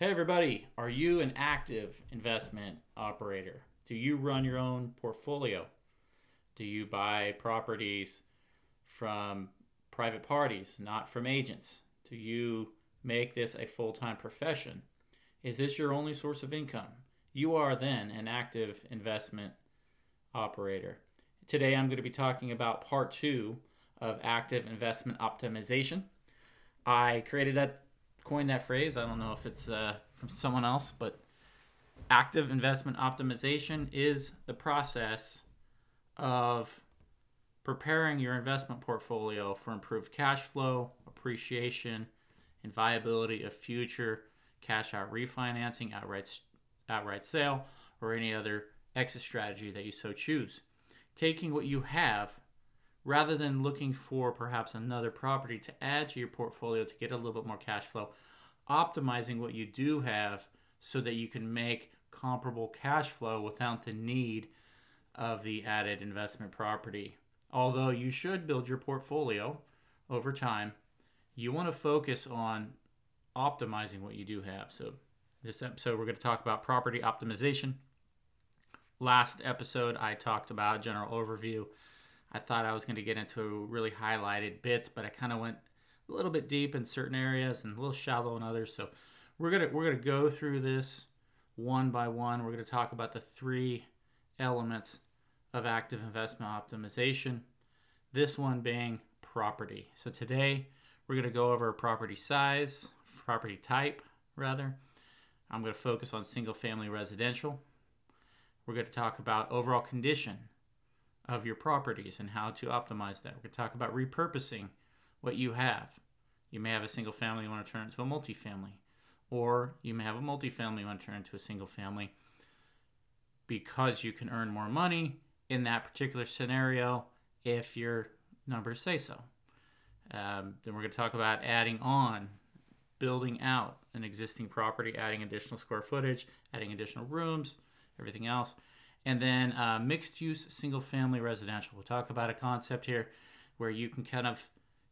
Hey, everybody, are you an active investment operator? Do you run your own portfolio? Do you buy properties from private parties, not from agents? Do you make this a full time profession? Is this your only source of income? You are then an active investment operator. Today I'm going to be talking about part two of active investment optimization. I created that coined that phrase. I don't know if it's uh, from someone else, but active investment optimization is the process of preparing your investment portfolio for improved cash flow, appreciation, and viability of future cash out refinancing, outright outright sale, or any other exit strategy that you so choose. Taking what you have rather than looking for perhaps another property to add to your portfolio to get a little bit more cash flow, optimizing what you do have so that you can make comparable cash flow without the need of the added investment property. Although you should build your portfolio over time, you want to focus on optimizing what you do have. So, this episode, we're going to talk about property optimization. Last episode, I talked about general overview I thought I was going to get into really highlighted bits, but I kind of went a little bit deep in certain areas and a little shallow in others. So we're gonna we're gonna go through this one by one. We're gonna talk about the three elements of active investment optimization. This one being property. So today we're gonna go over property size, property type rather. I'm gonna focus on single family residential. We're gonna talk about overall condition of your properties and how to optimize that. We're going to talk about repurposing what you have. You may have a single family, you want to turn into a multifamily, or you may have a multifamily, you want to turn into a single family because you can earn more money in that particular scenario if your numbers say so. Um, then we're going to talk about adding on, building out an existing property, adding additional square footage, adding additional rooms, everything else. And then uh, mixed use single family residential. We'll talk about a concept here where you can kind of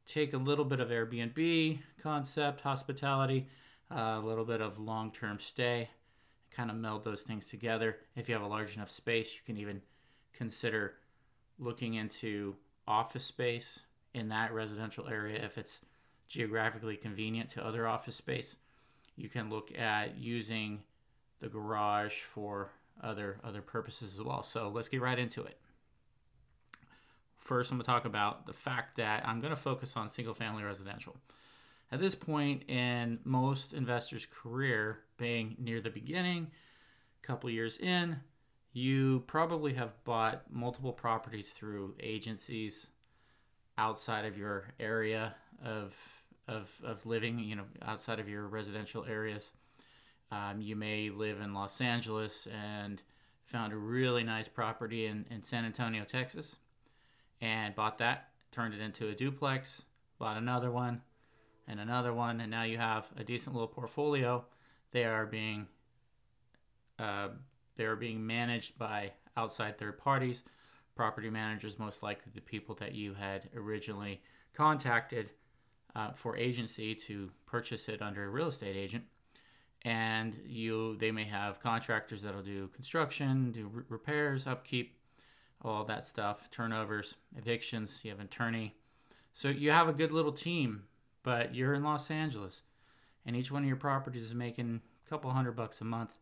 take a little bit of Airbnb concept, hospitality, uh, a little bit of long term stay, kind of meld those things together. If you have a large enough space, you can even consider looking into office space in that residential area if it's geographically convenient to other office space. You can look at using the garage for other other purposes as well. So let's get right into it. First, I'm going to talk about the fact that I'm going to focus on single family residential. At this point in most investors' career, being near the beginning, a couple years in, you probably have bought multiple properties through agencies outside of your area of, of, of living, you know, outside of your residential areas. Um, you may live in Los Angeles and found a really nice property in, in San Antonio, Texas, and bought that, turned it into a duplex, bought another one, and another one, and now you have a decent little portfolio. They are being uh, they are being managed by outside third parties, property managers, most likely the people that you had originally contacted uh, for agency to purchase it under a real estate agent and you they may have contractors that'll do construction, do r- repairs, upkeep, all that stuff, turnovers, evictions. You have an attorney, so you have a good little team. But you're in Los Angeles, and each one of your properties is making a couple hundred bucks a month.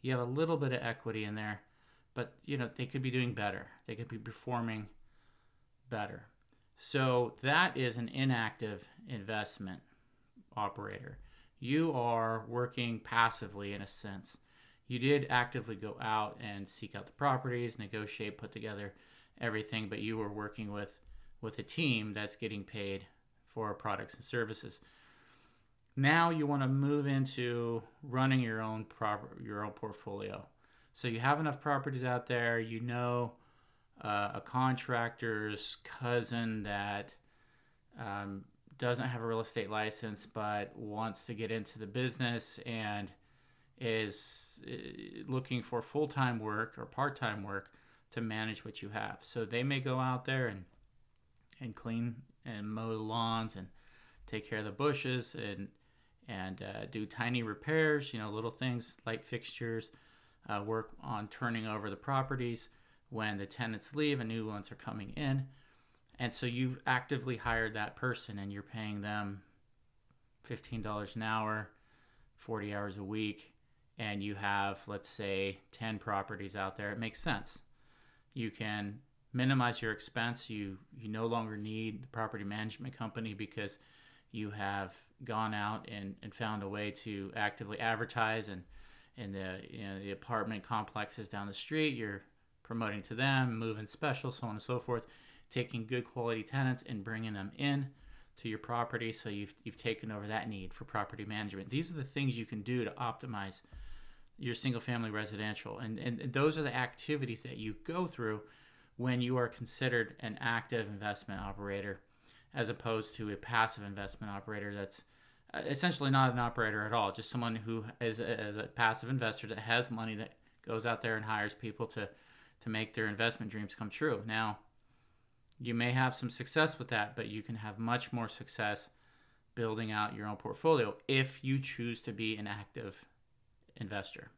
You have a little bit of equity in there, but you know they could be doing better. They could be performing better. So that is an inactive investment operator you are working passively in a sense. You did actively go out and seek out the properties, negotiate, put together everything, but you were working with with a team that's getting paid for products and services. Now you want to move into running your own proper your own portfolio. So you have enough properties out there. You know uh, a contractor's cousin that um, doesn't have a real estate license but wants to get into the business and is uh, looking for full time work or part time work to manage what you have. So they may go out there and and clean and mow the lawns and take care of the bushes and and uh, do tiny repairs, you know, little things, light fixtures, uh, work on turning over the properties when the tenants leave and new ones are coming in. And so you've actively hired that person and you're paying them $15 an hour, 40 hours a week, and you have, let's say, 10 properties out there. It makes sense. You can minimize your expense. You, you no longer need the property management company because you have gone out and, and found a way to actively advertise and in the you know the apartment complexes down the street you're promoting to them moving special so on and so forth taking good quality tenants and bringing them in to your property so you've, you've taken over that need for property management these are the things you can do to optimize your single family residential and, and, those are the activities that you go through when you are considered an active investment operator as opposed to a passive investment operator that's uh, essentially not an operator at all, just someone who is a, a, passive investor that has money that goes out there and hires people to to make their investment dreams come true. Now, you may have some success with that, but you can have much more success building out your own portfolio if you choose to be an active investor.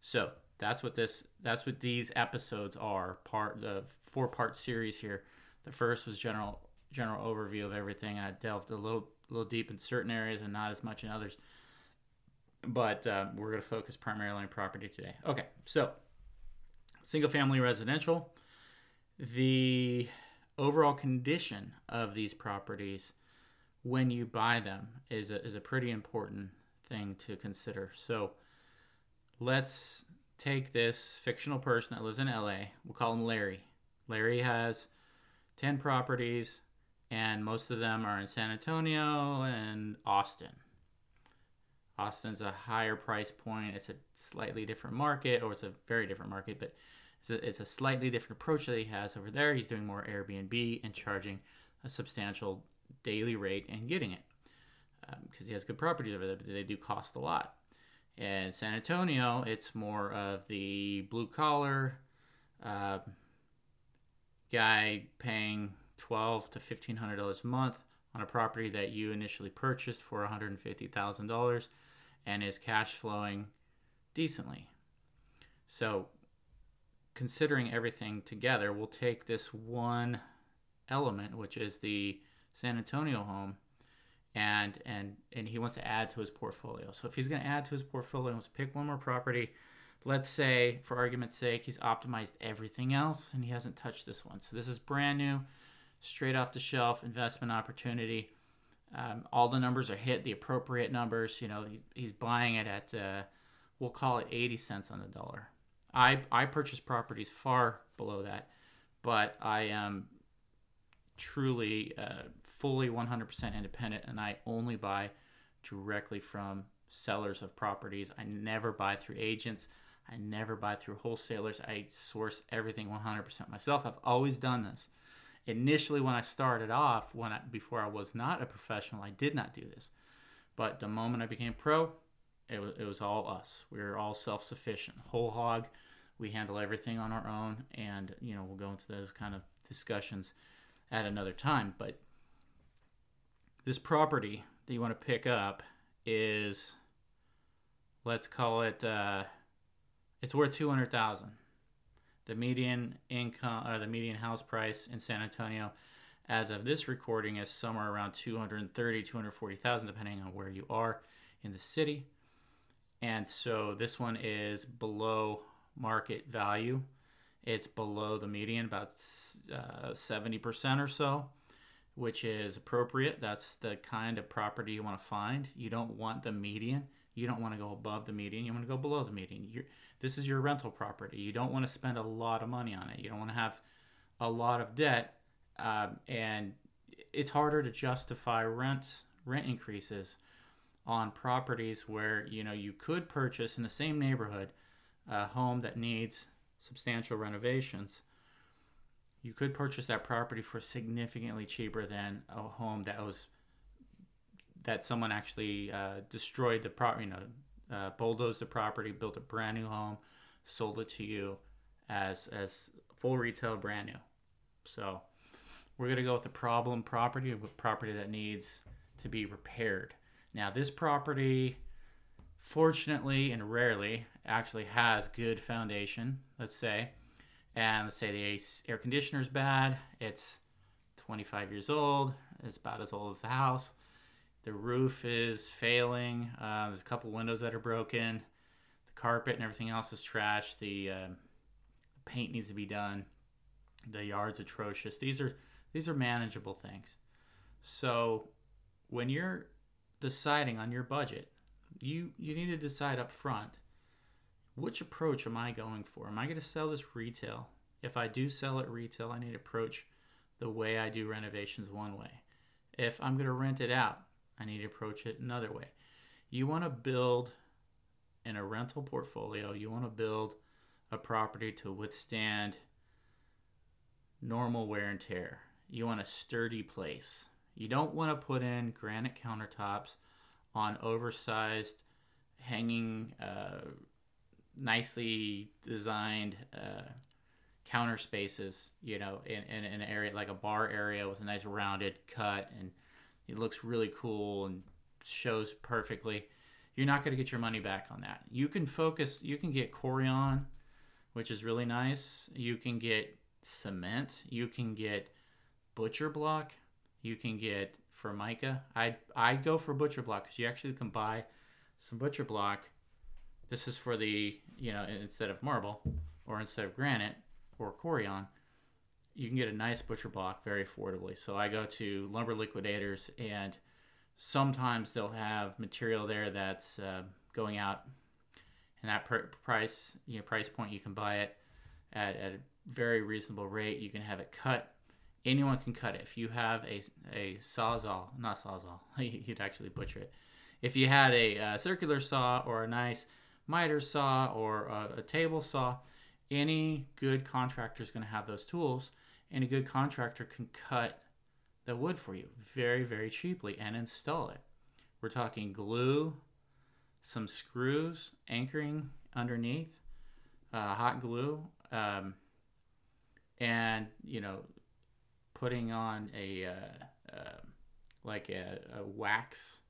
So, that's what this that's what these episodes are, part the four-part series here. The first was general general overview of everything. And I delved a little little deep in certain areas and not as much in others. But uh, we're going to focus primarily on property today. Okay, so single family residential. The overall condition of these properties when you buy them is a, is a pretty important thing to consider. So let's take this fictional person that lives in LA. We'll call him Larry. Larry has 10 properties and most of them are in San Antonio and Austin. Austin's a higher price point. It's a slightly different market, or it's a very different market, but it's a, slightly different approach that he has over there. He's doing more Airbnb and charging a substantial daily rate and getting it because um, he has good properties over there, but they do cost a lot. In San Antonio, it's more of the blue collar uh, guy paying twelve to fifteen hundred dollars a month on a property that you initially purchased for one hundred and fifty thousand dollars, and is cash flowing decently. So, considering everything together, we'll take this one element, which is the San Antonio home, and and and he wants to add to his portfolio. So if he's going to add to his portfolio, he wants to pick one more property. Let's say, for argument's sake, he's optimized everything else and he hasn't touched this one. So this is brand new straight off the shelf investment opportunity. Um, all the numbers are hit, the appropriate numbers. You know, he, he's buying it at, uh, we'll call it 80 cents on the dollar. I, I purchase properties far below that, but I am truly uh, fully 100% independent and I only buy directly from sellers of properties. I never buy through agents. I never buy through wholesalers. I source everything 100% myself. I've always done this initially when I started off, when I, before I was not a professional, I did not do this. But the moment I became pro, it was, it was all us. We were all self sufficient, whole hog. We handle everything on our own, and you know we'll go into those kind of discussions at another time. But this property that you want to pick up is, let's call it, uh, it's worth two hundred thousand the median income or the median house price in San Antonio as of this recording is somewhere around 230 240,000 depending on where you are in the city. And so this one is below market value. It's below the median about uh, 70% or so, which is appropriate. That's the kind of property you want to find. You don't want the median. You don't want to go above the median. You want to go below the median. You're, this is your rental property. You don't want to spend a lot of money on it. You don't want to have a lot of debt, um, and it's harder to justify rents rent increases on properties where you know you could purchase in the same neighborhood a home that needs substantial renovations. You could purchase that property for significantly cheaper than a home that was that someone actually uh, destroyed the property, you know, uh, bulldozed the property, built a brand new home, sold it to you as as full retail, brand new. So we're gonna go with the problem property, with property that needs to be repaired. Now, this property, fortunately and rarely, actually has good foundation, let's say. And let's say the air conditioner is bad, it's 25 years old, it's about as old as the house. The roof is failing, uh, there's a couple windows that are broken, the carpet and everything else is trash, the uh, paint needs to be done, the yard's atrocious. These are these are manageable things. So when you're deciding on your budget, you you need to decide up front which approach am I going for? Am I going to sell this retail? If I do sell it retail, I need to approach the way I do renovations one way. If I'm going to rent it out, I need to approach it another way. You want to build in a rental portfolio, you want to build a property to withstand normal wear and tear. You want a sturdy place. You don't want to put in granite countertops on oversized, hanging, uh, nicely designed uh, counter spaces, you know, in, in, in, an area like a bar area with a nice rounded cut and it looks really cool and shows perfectly. You're not going to get your money back on that. You can focus, you can get Corian, which is really nice. You can get cement. You can get butcher block. You can get Formica. I I go for butcher block because you actually can buy some butcher block. This is for the you know instead of marble or instead of granite or corian, you can get a nice butcher block very affordably. So I go to lumber liquidators and sometimes they'll have material there that's uh, going out and that pr- price you know price point you can buy it at, at a very reasonable rate. You can have it cut. Anyone can cut it. If you have a, a sawzall, not sawzall, you'd actually butcher it. If you had a, a circular saw or a nice miter saw or a, a table saw, any good contractor is going to have those tools, and a good contractor can cut the wood for you very, very cheaply and install it. We're talking glue, some screws, anchoring underneath, uh, hot glue, um, and you know, putting on a uh, uh, like a, a, wax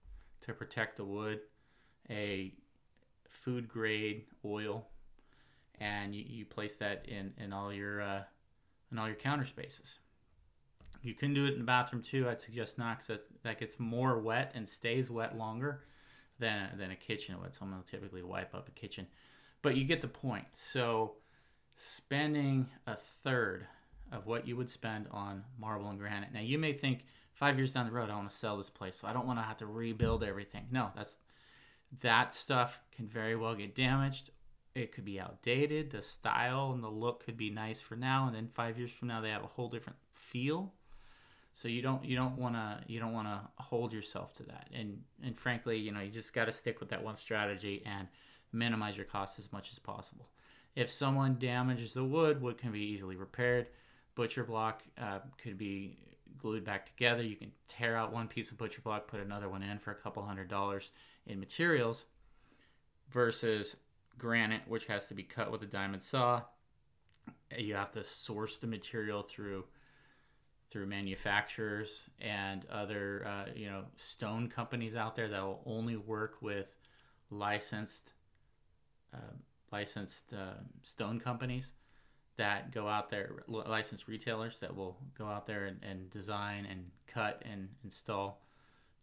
to protect the wood, a food grade oil, and you, you place that in in all your uh, in all your counter spaces. You can do it in the bathroom too. I'd suggest not because that, that gets more wet and stays wet longer than a, than a kitchen would. Someone will typically wipe up a kitchen, but you get the point. So spending a third of what you would spend on marble and granite. Now you may think five years down the road I want to sell this place, so I don't want to have to rebuild everything. No, that's that stuff can very well get damaged. It could be outdated. The style and the look could be nice for now, and then five years from now they have a whole different feel. So you don't you don't want to you don't want to hold yourself to that. And and frankly, you know, you just got to stick with that one strategy and minimize your costs as much as possible. If someone damages the wood, wood can be easily repaired. Butcher block uh, could be glued back together. You can tear out one piece of butcher block, put another one in for a couple hundred dollars in materials, versus granite, which has to be cut with a diamond saw. You have to source the material through through manufacturers and other uh, you know stone companies out there that will only work with licensed uh, licensed uh, stone companies that go out there, licensed retailers that will go out there and, and design and cut and install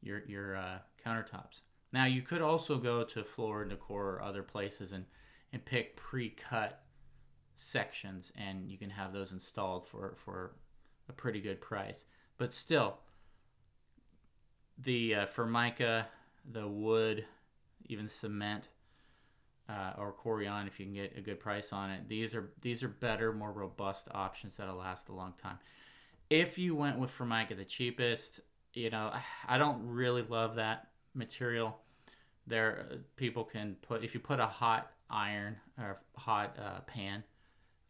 your your uh, countertops. Now you could also go to Floor and Decor or other places and and pick pre-cut sections, and you can have those installed for for a pretty good price. But still, the uh, Formica, the wood, even cement uh, or Corian if you can get a good price on it. These are these are better, more robust options that'll last a long time. If you went with Formica, the cheapest, you know, I don't really love that material. There, people can put if you put a hot iron or hot uh, pan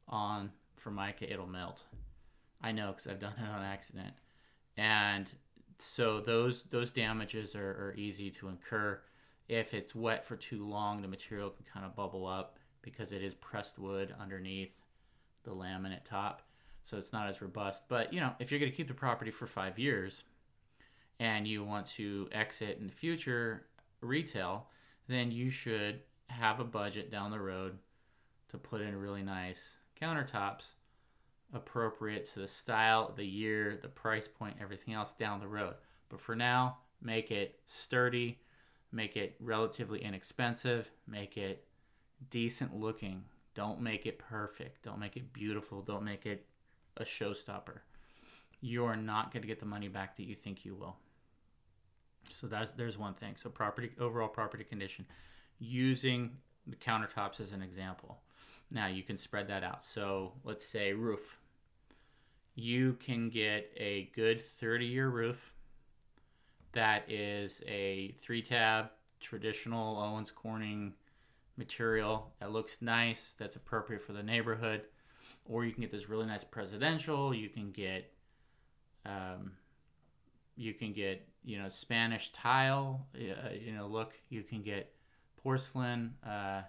on Formica, it'll melt. I know because I've done it on accident, and so those those damages are, are easy to incur if it's wet for too long, the material can kind of bubble up because it is pressed wood underneath the laminate top. So it's not as robust. But, you know, if you're going to keep the property for five years and you want to exit in the future retail, then you should have a budget down the road to put in really nice countertops appropriate to the style, the year, the price point, everything else down the road. But for now, make it sturdy, make it relatively inexpensive, make it decent looking. Don't make it perfect. Don't make it beautiful. Don't make it a showstopper. You're not going to get the money back that you think you will. So that's there's one thing. So property overall property condition using the countertops as an example. Now you can spread that out. So let's say roof. You can get a good 30 year roof that is a three tab traditional Owens Corning material that looks nice, that's appropriate for the neighborhood. Or you can get this really nice presidential. You can get, um, you can get you know Spanish tile, uh, you know look. You can get porcelain, uh,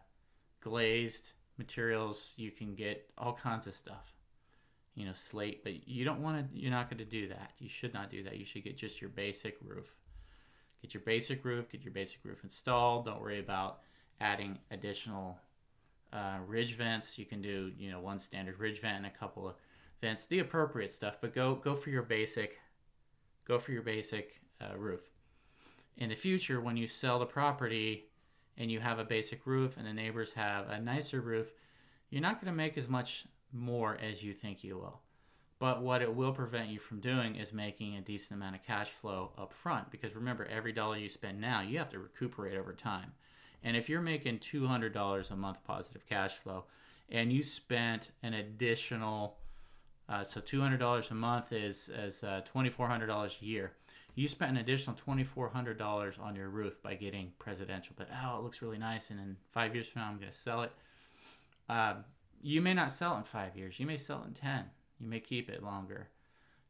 glazed materials. You can get all kinds of stuff. You know slate, but you don't want to. You're not going to do that. You should not do that. You should get just your basic roof. Get your basic roof. Get your basic roof installed. Don't worry about adding additional uh, ridge vents. You can do you know one standard ridge vent and a couple of vents, the appropriate stuff. But go go for your basic. Go for your basic uh, roof. In the future, when you sell the property and you have a basic roof and the neighbors have a nicer roof, you're not going to make as much more as you think you will. But what it will prevent you from doing is making a decent amount of cash flow up front. Because remember, every dollar you spend now, you have to recuperate over time. And if you're making $200 a month positive cash flow and you spent an additional, uh, so $200 a month is, is uh, $2,400 a year you spent an additional $2,400 on your roof by getting presidential, but oh, it looks really nice, and in five years from now, I'm going to sell it. Uh, you may not sell it in five years. You may sell it in 10. You may keep it longer.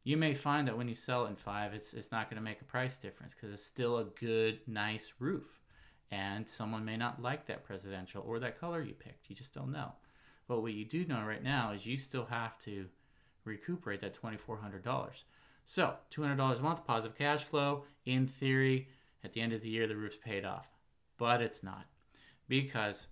You may find that when you sell it in five, it's, it's not going to make a price difference because it's still a good, nice roof. And someone may not like that presidential or that color you picked. You just don't know. But what you do know right now is you still have to recuperate that $2,400. So, $200 a month, positive cash flow. In theory, at the end of the year, the roof's paid off. But it's not because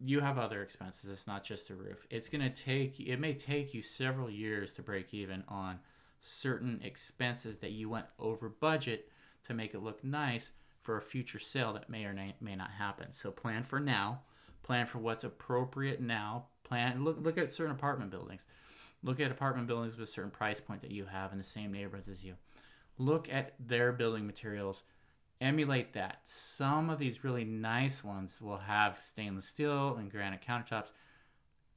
you have other expenses. It's not just the roof. It's going to take, it may take you several years to break even on certain expenses that you went over budget to make it look nice for a future sale that may or may not happen. So plan for now, plan for what's appropriate now. Plan look look at certain apartment buildings. Look at apartment buildings with a certain price point that you have in the same neighborhoods as you. Look at their building materials. Emulate that. Some of these really nice ones will have stainless steel and granite countertops.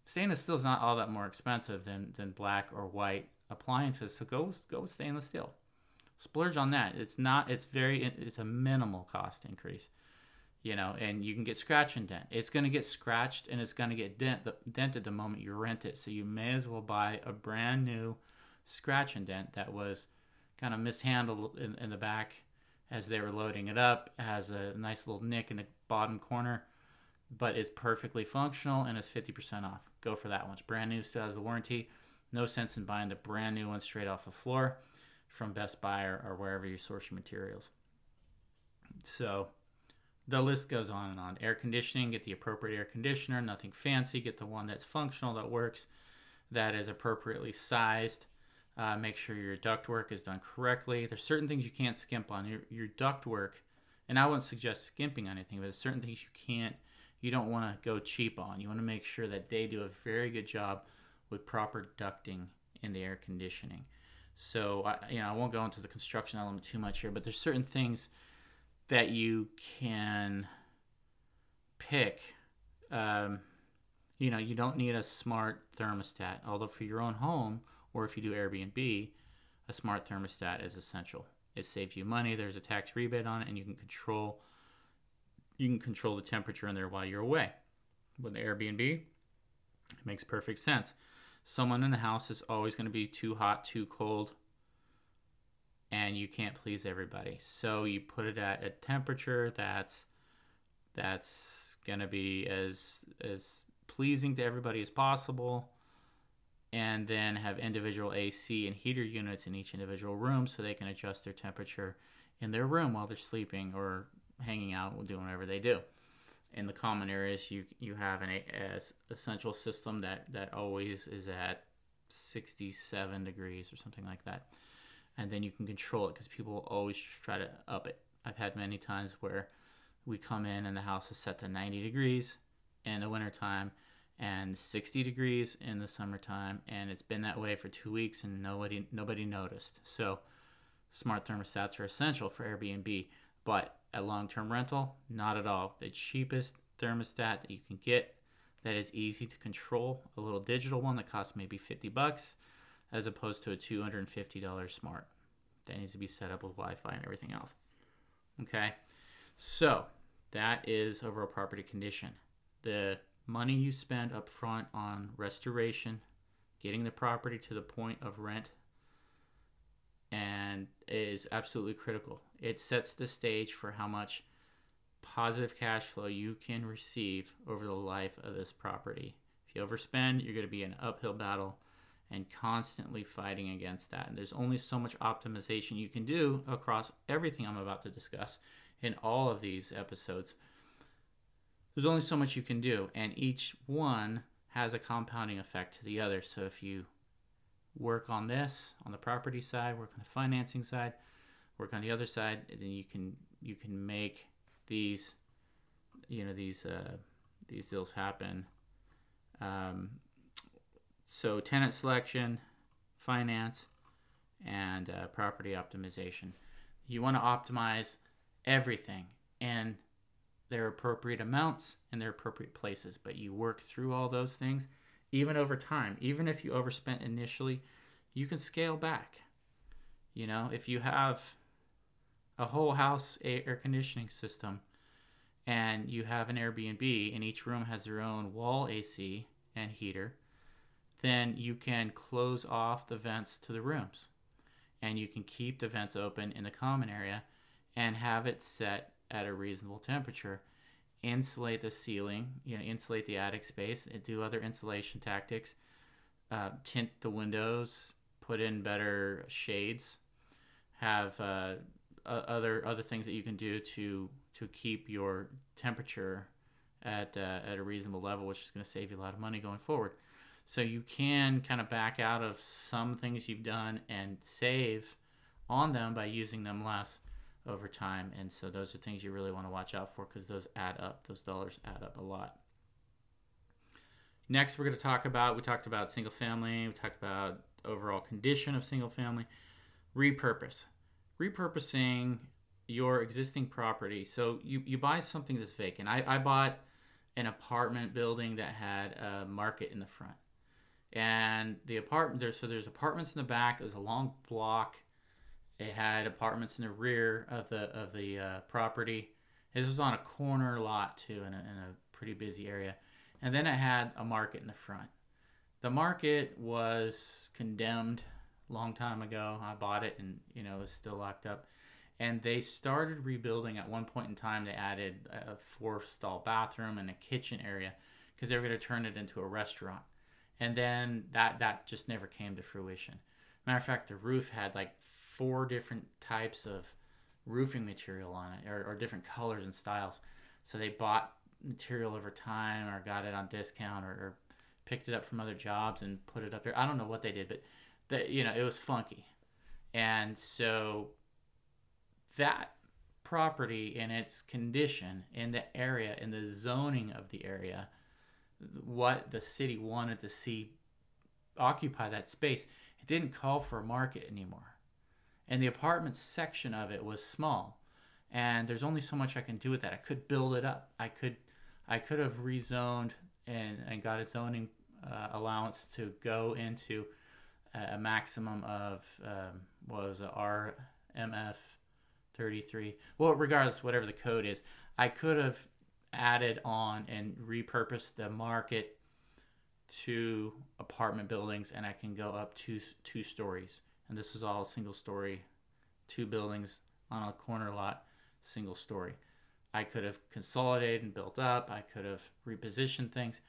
Stainless steel is not all that more expensive than, than black or white appliances, so go go with stainless steel. Splurge on that. It's not. It's very. It's a minimal cost increase you know, and you can get scratch and dent. It's going to get scratched and it's going to get dent, the dented the moment you rent it. So you may as well buy a brand new scratch and dent that was kind of mishandled in, in the back as they were loading it up. It has a nice little nick in the bottom corner, but is perfectly functional and is 50% off. Go for that one. It's brand new, still has the warranty. No sense in buying the brand new one straight off the floor from Best Buy or, or wherever you source your materials. So, the list goes on and on. Air conditioning, get the appropriate air conditioner, nothing fancy, get the one that's functional, that works, that is appropriately sized. Uh, make sure your duct work is done correctly. There's certain things you can't skimp on. Your, your duct work, and I wouldn't suggest skimping on anything, but there's certain things you can't, you don't want to go cheap on. You want to make sure that they do a very good job with proper ducting in the air conditioning. So, I, you know, I won't go into the construction element too much here, but there's certain things that you can pick. Um, you know, you don't need a smart thermostat, although for your own home or if you do Airbnb, a smart thermostat is essential. It saves you money. There's a tax rebate on it, and you can control you can control the temperature in there while you're away. With the Airbnb, it makes perfect sense. Someone in the house is always going to be too hot, too cold, and you can't please everybody. So you put it at a temperature that's that's going to be as as pleasing to everybody as possible and then have individual AC and heater units in each individual room so they can adjust their temperature in their room while they're sleeping or hanging out or doing whatever they do. In the common areas, you you have an essential system that that always is at 67 degrees or something like that, and then you can control it because people always try to up it. I've had many times where we come in and the house is set to 90 degrees in the wintertime and 60 degrees in the summertime and it's been that way for two weeks and nobody nobody noticed. So smart thermostats are essential for airbnb but at long-term rental not at all. The cheapest thermostat that you can get that is easy to control a little digital one that costs maybe 50 bucks as opposed to a $250 smart that needs to be set up with wi-fi and everything else. Okay? So that is overall property condition. The money you spend up front on restoration, getting the property to the point of rent, and is absolutely critical. It sets the stage for how much positive cash flow you can receive over the life of this property. If you overspend, you're going to be in an uphill battle and constantly fighting against that. And there's only so much optimization you can do across everything I'm about to discuss in all of these episodes there's only so much you can do, and each one has a compounding effect to the other. So if you work on this on the property side, work on the financing side, work on the other side, then you can you can make these you know these uh, these deals happen. Um, so tenant selection, finance, and uh, property optimization. You want to optimize everything, and their appropriate amounts in their appropriate places. But you work through all those things, even over time. Even if you overspent initially, you can scale back. You know, if you have a whole house air conditioning system and you have an Airbnb and each room has their own wall AC and heater, then you can close off the vents to the rooms and you can keep the vents open in the common area and have it set at a reasonable temperature. Insulate the ceiling, you know, insulate the attic space, and do other insulation tactics. Uh, tint the windows, put in better shades, have uh, other other things that you can do to to keep your temperature at uh, at a reasonable level, which is going to save you a lot of money going forward. So you can kind of back out of some things you've done and save on them by using them less over time. And so those are things you really want to watch out for because those add up. Those dollars add up a lot. Next, we're going to talk about we talked about single family, we talked about overall condition of single family, repurpose. Repurposing your existing property. So you, you buy something that's vacant. I, I bought an apartment building that had a market in the front. And the apartment there so there's apartments in the back. It was a long block it had apartments in the rear of the of the uh, property. This was on a corner lot too, in a, in a pretty busy area. And then it had a market in the front. The market was condemned long time ago. I bought it, and you know it was still locked up. And they started rebuilding at one point in time. They added a four stall bathroom and a kitchen area because they were going to turn it into a restaurant. And then that that just never came to fruition. Matter of fact, the roof had like four different types of roofing material on it or, or different colors and styles. So they bought material over time or got it on discount or, or picked it up from other jobs and put it up there. I don't know what they did, but you know it was funky, and so that property in its condition in the area in the zoning of the area, what the city wanted to see occupy that space, it didn't call for a market anymore and the apartment section of it was small. And there's only so much i can do with that. I could build it up. I could i could have rezoned and, and got a zoning uh, allowance to go into a maximum of um, was rmf 33 well regardless whatever the code is i could have added on and repurposed the market to apartment buildings and i can go up two two stories and this was all single story, two buildings on a corner lot, single story. I could have consolidated and built up. I could have repositioned things,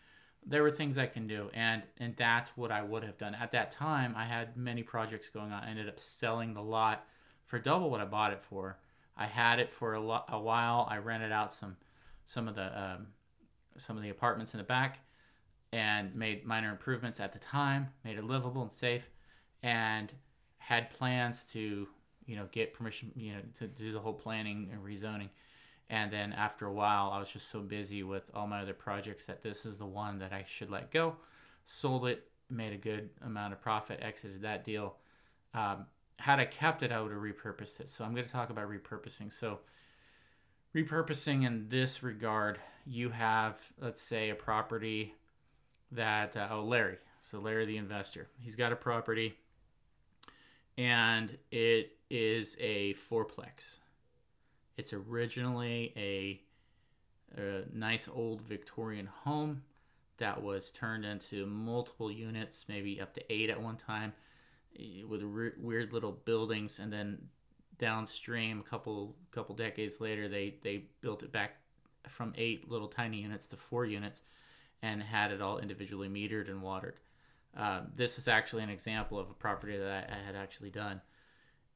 there were things I can do, and and that's what I would have done at that time. I had many projects going on. I ended up selling the lot for double what I bought it for. I had it for a, lo- a while. I rented out some some of the um, some of the apartments in the back, and made minor improvements at the time. Made it livable and safe, and had plans to you know get permission you know to do the whole planning and rezoning and then after a while, I was just so busy with all my other projects that this is the one that I should let go. Sold it, made a good amount of profit, exited that deal. Um, had I kept it, I would have repurposed it. So I'm going to talk about repurposing. So, repurposing in this regard, you have, let's say, a property that, uh, oh, Larry. So, Larry the investor, he's got a property and it is a fourplex it's originally a, a nice old Victorian home that was turned into multiple units, maybe up to eight at one time, eh, with re- weird little buildings. And then downstream, a couple couple decades later, they they built it back from eight little tiny units to four units, and had it all individually metered and watered. Um, this is actually an example of a property that I, I had actually done,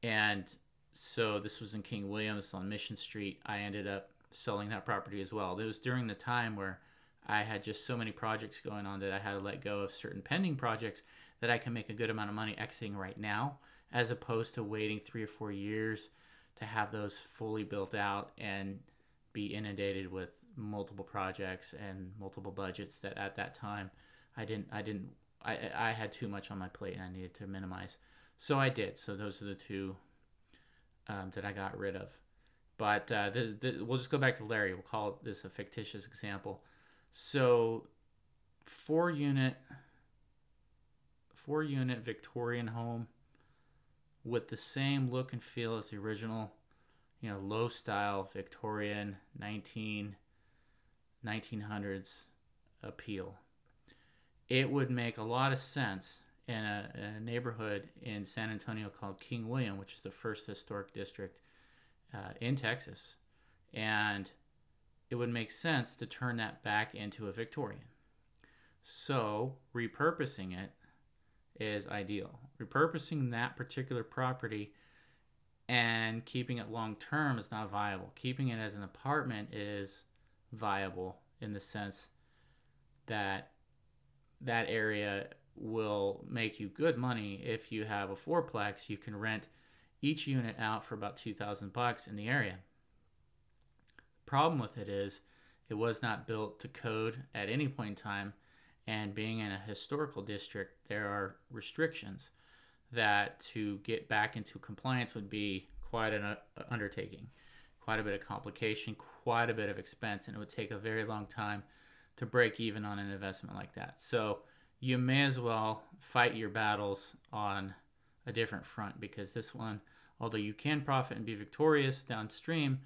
and so this was in King Williams on Mission Street. I ended up selling that property as well. It was during the time where I had just so many projects going on that I had to let go of certain pending projects that I can make a good amount of money exiting right now, as opposed to waiting three or four years to have those fully built out and be inundated with multiple projects and multiple budgets that at that time I didn't I didn't I, I had too much on my plate and I needed to minimize. So I did. So those are the two um, that I got rid of. But uh, this, this, we'll just go back to Larry. We'll call this a fictitious example. So, four unit, four unit Victorian home with the same look and feel as the original, you know, low style Victorian 19, 1900s appeal. It would make a lot of sense in a, a, neighborhood in San Antonio called King William, which is the first historic district uh, in Texas. And it would make sense to turn that back into a Victorian. So, repurposing it is ideal. Repurposing that particular property and keeping it long term is not viable. Keeping it as an apartment is viable in the sense that that area will make you good money if you have a fourplex. You can rent each unit out for about 2000 bucks in the area. The problem with it is it was not built to code at any point in time and being in a historical district there are restrictions that to get back into compliance would be quite an uh, undertaking quite a bit of complication quite a bit of expense and it would take a very long time to break even on an investment like that so you may as well fight your battles on a different front because this one, although you can profit and be victorious downstream,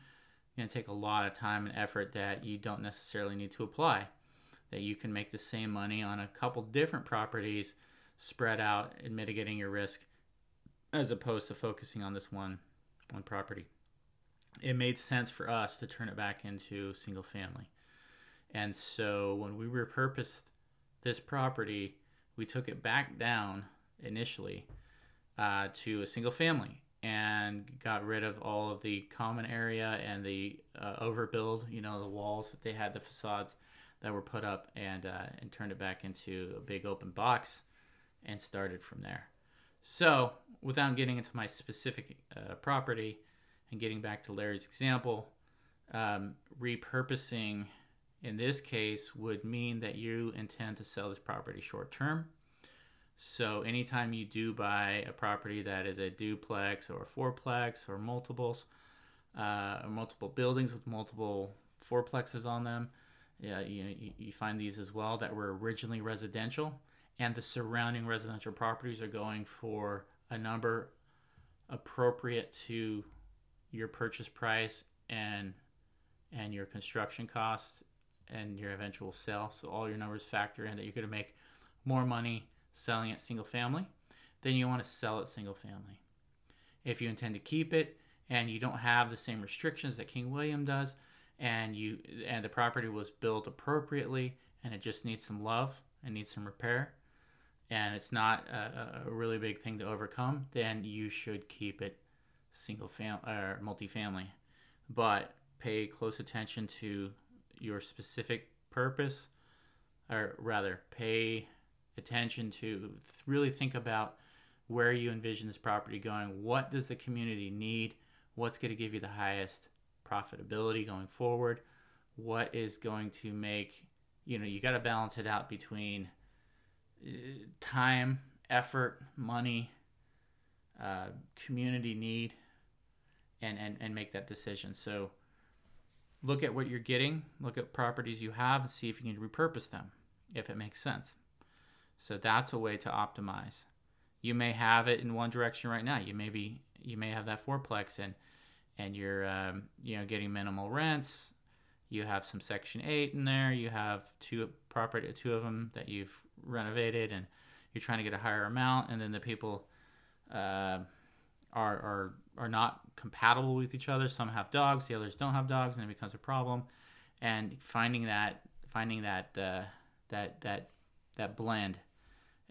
going to take a lot of time and effort that you don't necessarily need to apply. That you can make the same money on a couple different properties spread out and mitigating your risk as opposed to focusing on this one one property. It made sense for us to turn it back into single family. And so when we repurposed this property, we took it back down initially uh, to a single family and got rid of all of the common area and the uh, overbuild, you know, the walls that they had, the facades that were put up, and uh, and turned it back into a big open box, and started from there. So, without getting into my specific uh, property and getting back to Larry's example, um, repurposing in this case would mean that you intend to sell this property short term. So anytime you do buy a property that is a duplex or a fourplex or multiples, uh, or multiple buildings with multiple fourplexes on them, yeah, you, you find these as well that were originally residential, and the surrounding residential properties are going for a number appropriate to your purchase price and and your construction costs and your eventual sale. So all your numbers factor in that you're going to make more money selling it single family then you want to sell it single family. If you intend to keep it and you don't have the same restrictions that King William does and you and the property was built appropriately and it just needs some love and needs some repair and it's not a, a really big thing to overcome, then you should keep it single family or multifamily. But pay close attention to your specific purpose, or rather, pay attention to really think about where you envision this property going. What does the community need? What's going to give you the highest profitability going forward? What is going to make, you know, you got to balance it out between uh, time, effort, money, uh, community need, and, and, and make that decision. So look at what you're getting, look at properties you have, and see if you can repurpose them if it makes sense. So that's a way to optimize. You may have it in one direction right now. You may be you may have that fourplex and and you're um, you know getting minimal rents. You have some Section Eight in there. You have two property, two of them that you've renovated, and you're trying to get a higher amount. And then the people uh, are are are not compatible with each other. Some have dogs, the others don't have dogs, and it becomes a problem. And finding that finding that uh, that that that blend,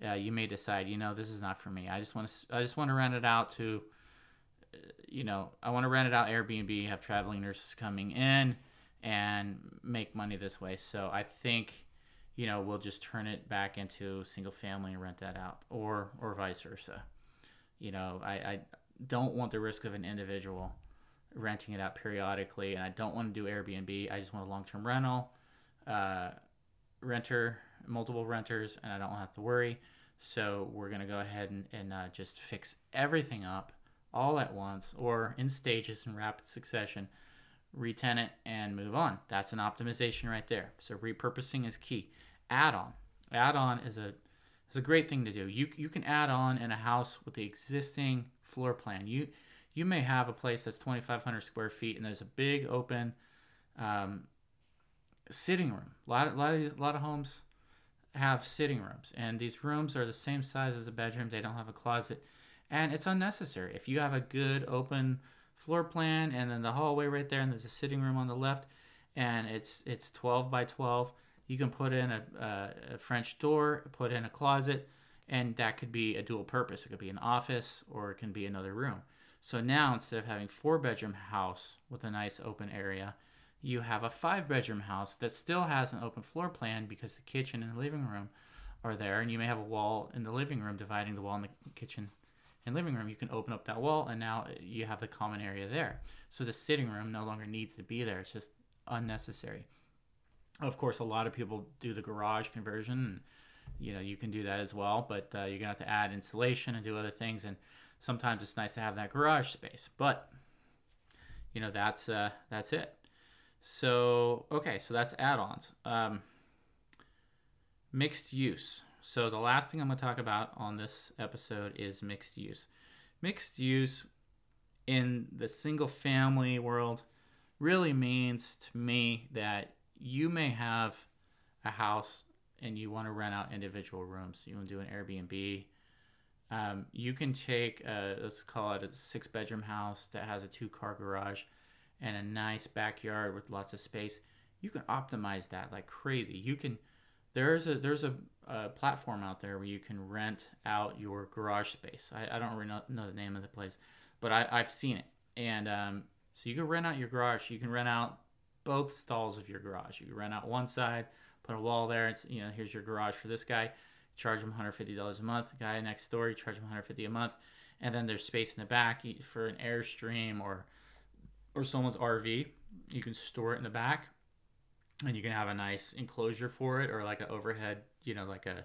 uh, you may decide, you know, this is not for me. I just want to I just want to rent it out to, uh, you know, I want to rent it out Airbnb, have traveling nurses coming in, and make money this way. So I think. You know, we'll just turn it back into single family and rent that out, or or vice versa. You know, I, I don't want the risk of an individual renting it out periodically, and I don't want to do Airbnb. I just want a long term rental, uh, renter, multiple renters, and I don't have to worry. So we're to go ahead and, and uh, just fix everything up all at once or in stages in rapid succession, retenant, and move on. That's an optimization right there. So repurposing is key. Add on. Add on is a is a great thing to do. You, you can add on in a house with the existing floor plan. You you may have a place that's 2,500 square feet and there's a big open um, sitting room. A lot, of, lot, of, a lot of homes have sitting rooms, and these rooms are the same size as a bedroom. They don't have a closet, and it's unnecessary. If you have a good open floor plan, and then the hallway right there, and there's a sitting room on the left, and it's it's 12 by 12, you can put in a, a, a French door, put in a closet, and that could be a dual purpose. It could be an office or it can be another room. So now instead of having four bedroom house with a nice open area, you have a five bedroom house that still has an open floor plan because the kitchen and the living room are there, and you may have a wall in the living room dividing the wall in the kitchen and living room. You can open up that wall, and now you have the common area there. So the sitting room no longer needs to be there; it's just unnecessary. Of course, a lot of people do the garage conversion. You know you can do that as well but uh, you're gonna have to add insulation and do other things and sometimes it's nice to have that garage space but you know that's uh, that's it. So okay so that's add-ons. Um, mixed use. So the last thing i'm going to talk about on this episode is mixed use. Mixed use in the single family world really means to me that you may have a house and you want to rent out individual rooms, you want to do an Airbnb, um, you can take a, let's call it a six bedroom house that has a two car garage and a nice backyard with lots of space. You can optimize that like crazy. You can there's a there's a, a platform out there where you can rent out your garage space. I, I don't really know, know, the name of the place, but I, I've seen it. And um, so you can rent out your garage. You can rent out both stalls of your garage. You can rent out one side put a wall there. It's you know here's your garage for this guy. Charge him $150 a month. The guy next door, you charge him 150 a month, and then there's space in the back for an airstream or or someone's RV. You can store it in the back, and you can have a nice enclosure for it, or like an overhead, you know, like a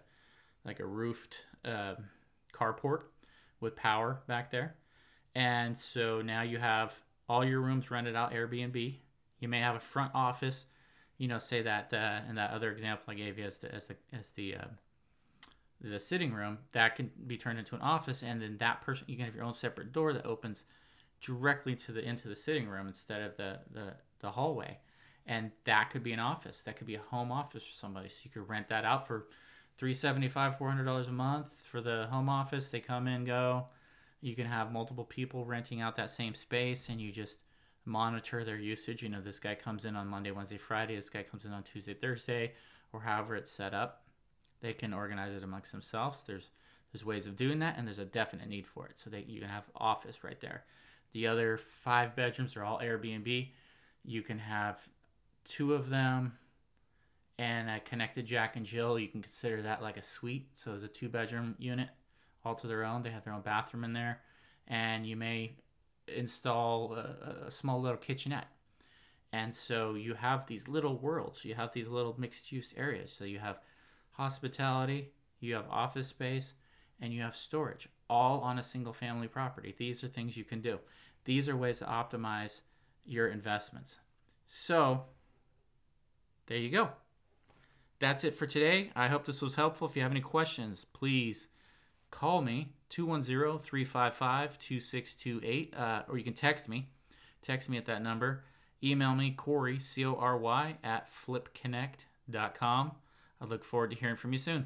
like a roofed uh, carport with power back there. And so now you have all your rooms rented out Airbnb. You may have a front office you know, say that uh, in that other example I gave you as the as the as the uh, the sitting room, that can be turned into an office, and then that person you can have your own separate door that opens directly to the into the sitting room instead of the the, the hallway, and that could be an office. That could be a home office for somebody. So you could rent that out for three seventy five, four hundred dollars a month for the home office. They come in, go. You can have multiple people renting out that same space, and you just monitor their usage. You know, this guy comes in on Monday, Wednesday, Friday. This guy comes in on Tuesday, Thursday, or however it's set up. They can organize it amongst themselves. There's there's ways of doing that, and there's a definite need for it. So that you can have office right there. The other five bedrooms are all Airbnb. You can have two of them and a connected Jack and Jill. You can consider that like a suite. So it's a two bedroom unit all to their own. They have their own bathroom in there, and you may install a, a small little kitchenette. And so you have these little worlds. You have these little mixed use areas. So you have hospitality, you have office space, and you have storage all on a single family property. These are things you can do. These are ways to optimize your investments. So there you go. That's it for today. I hope this was helpful. If you have any questions, please call me 210-355-2628 uh, or you can text me. Text me at that number. Email me Corey, c-o-r-y at flipconnect.com i look forward to hearing from you soon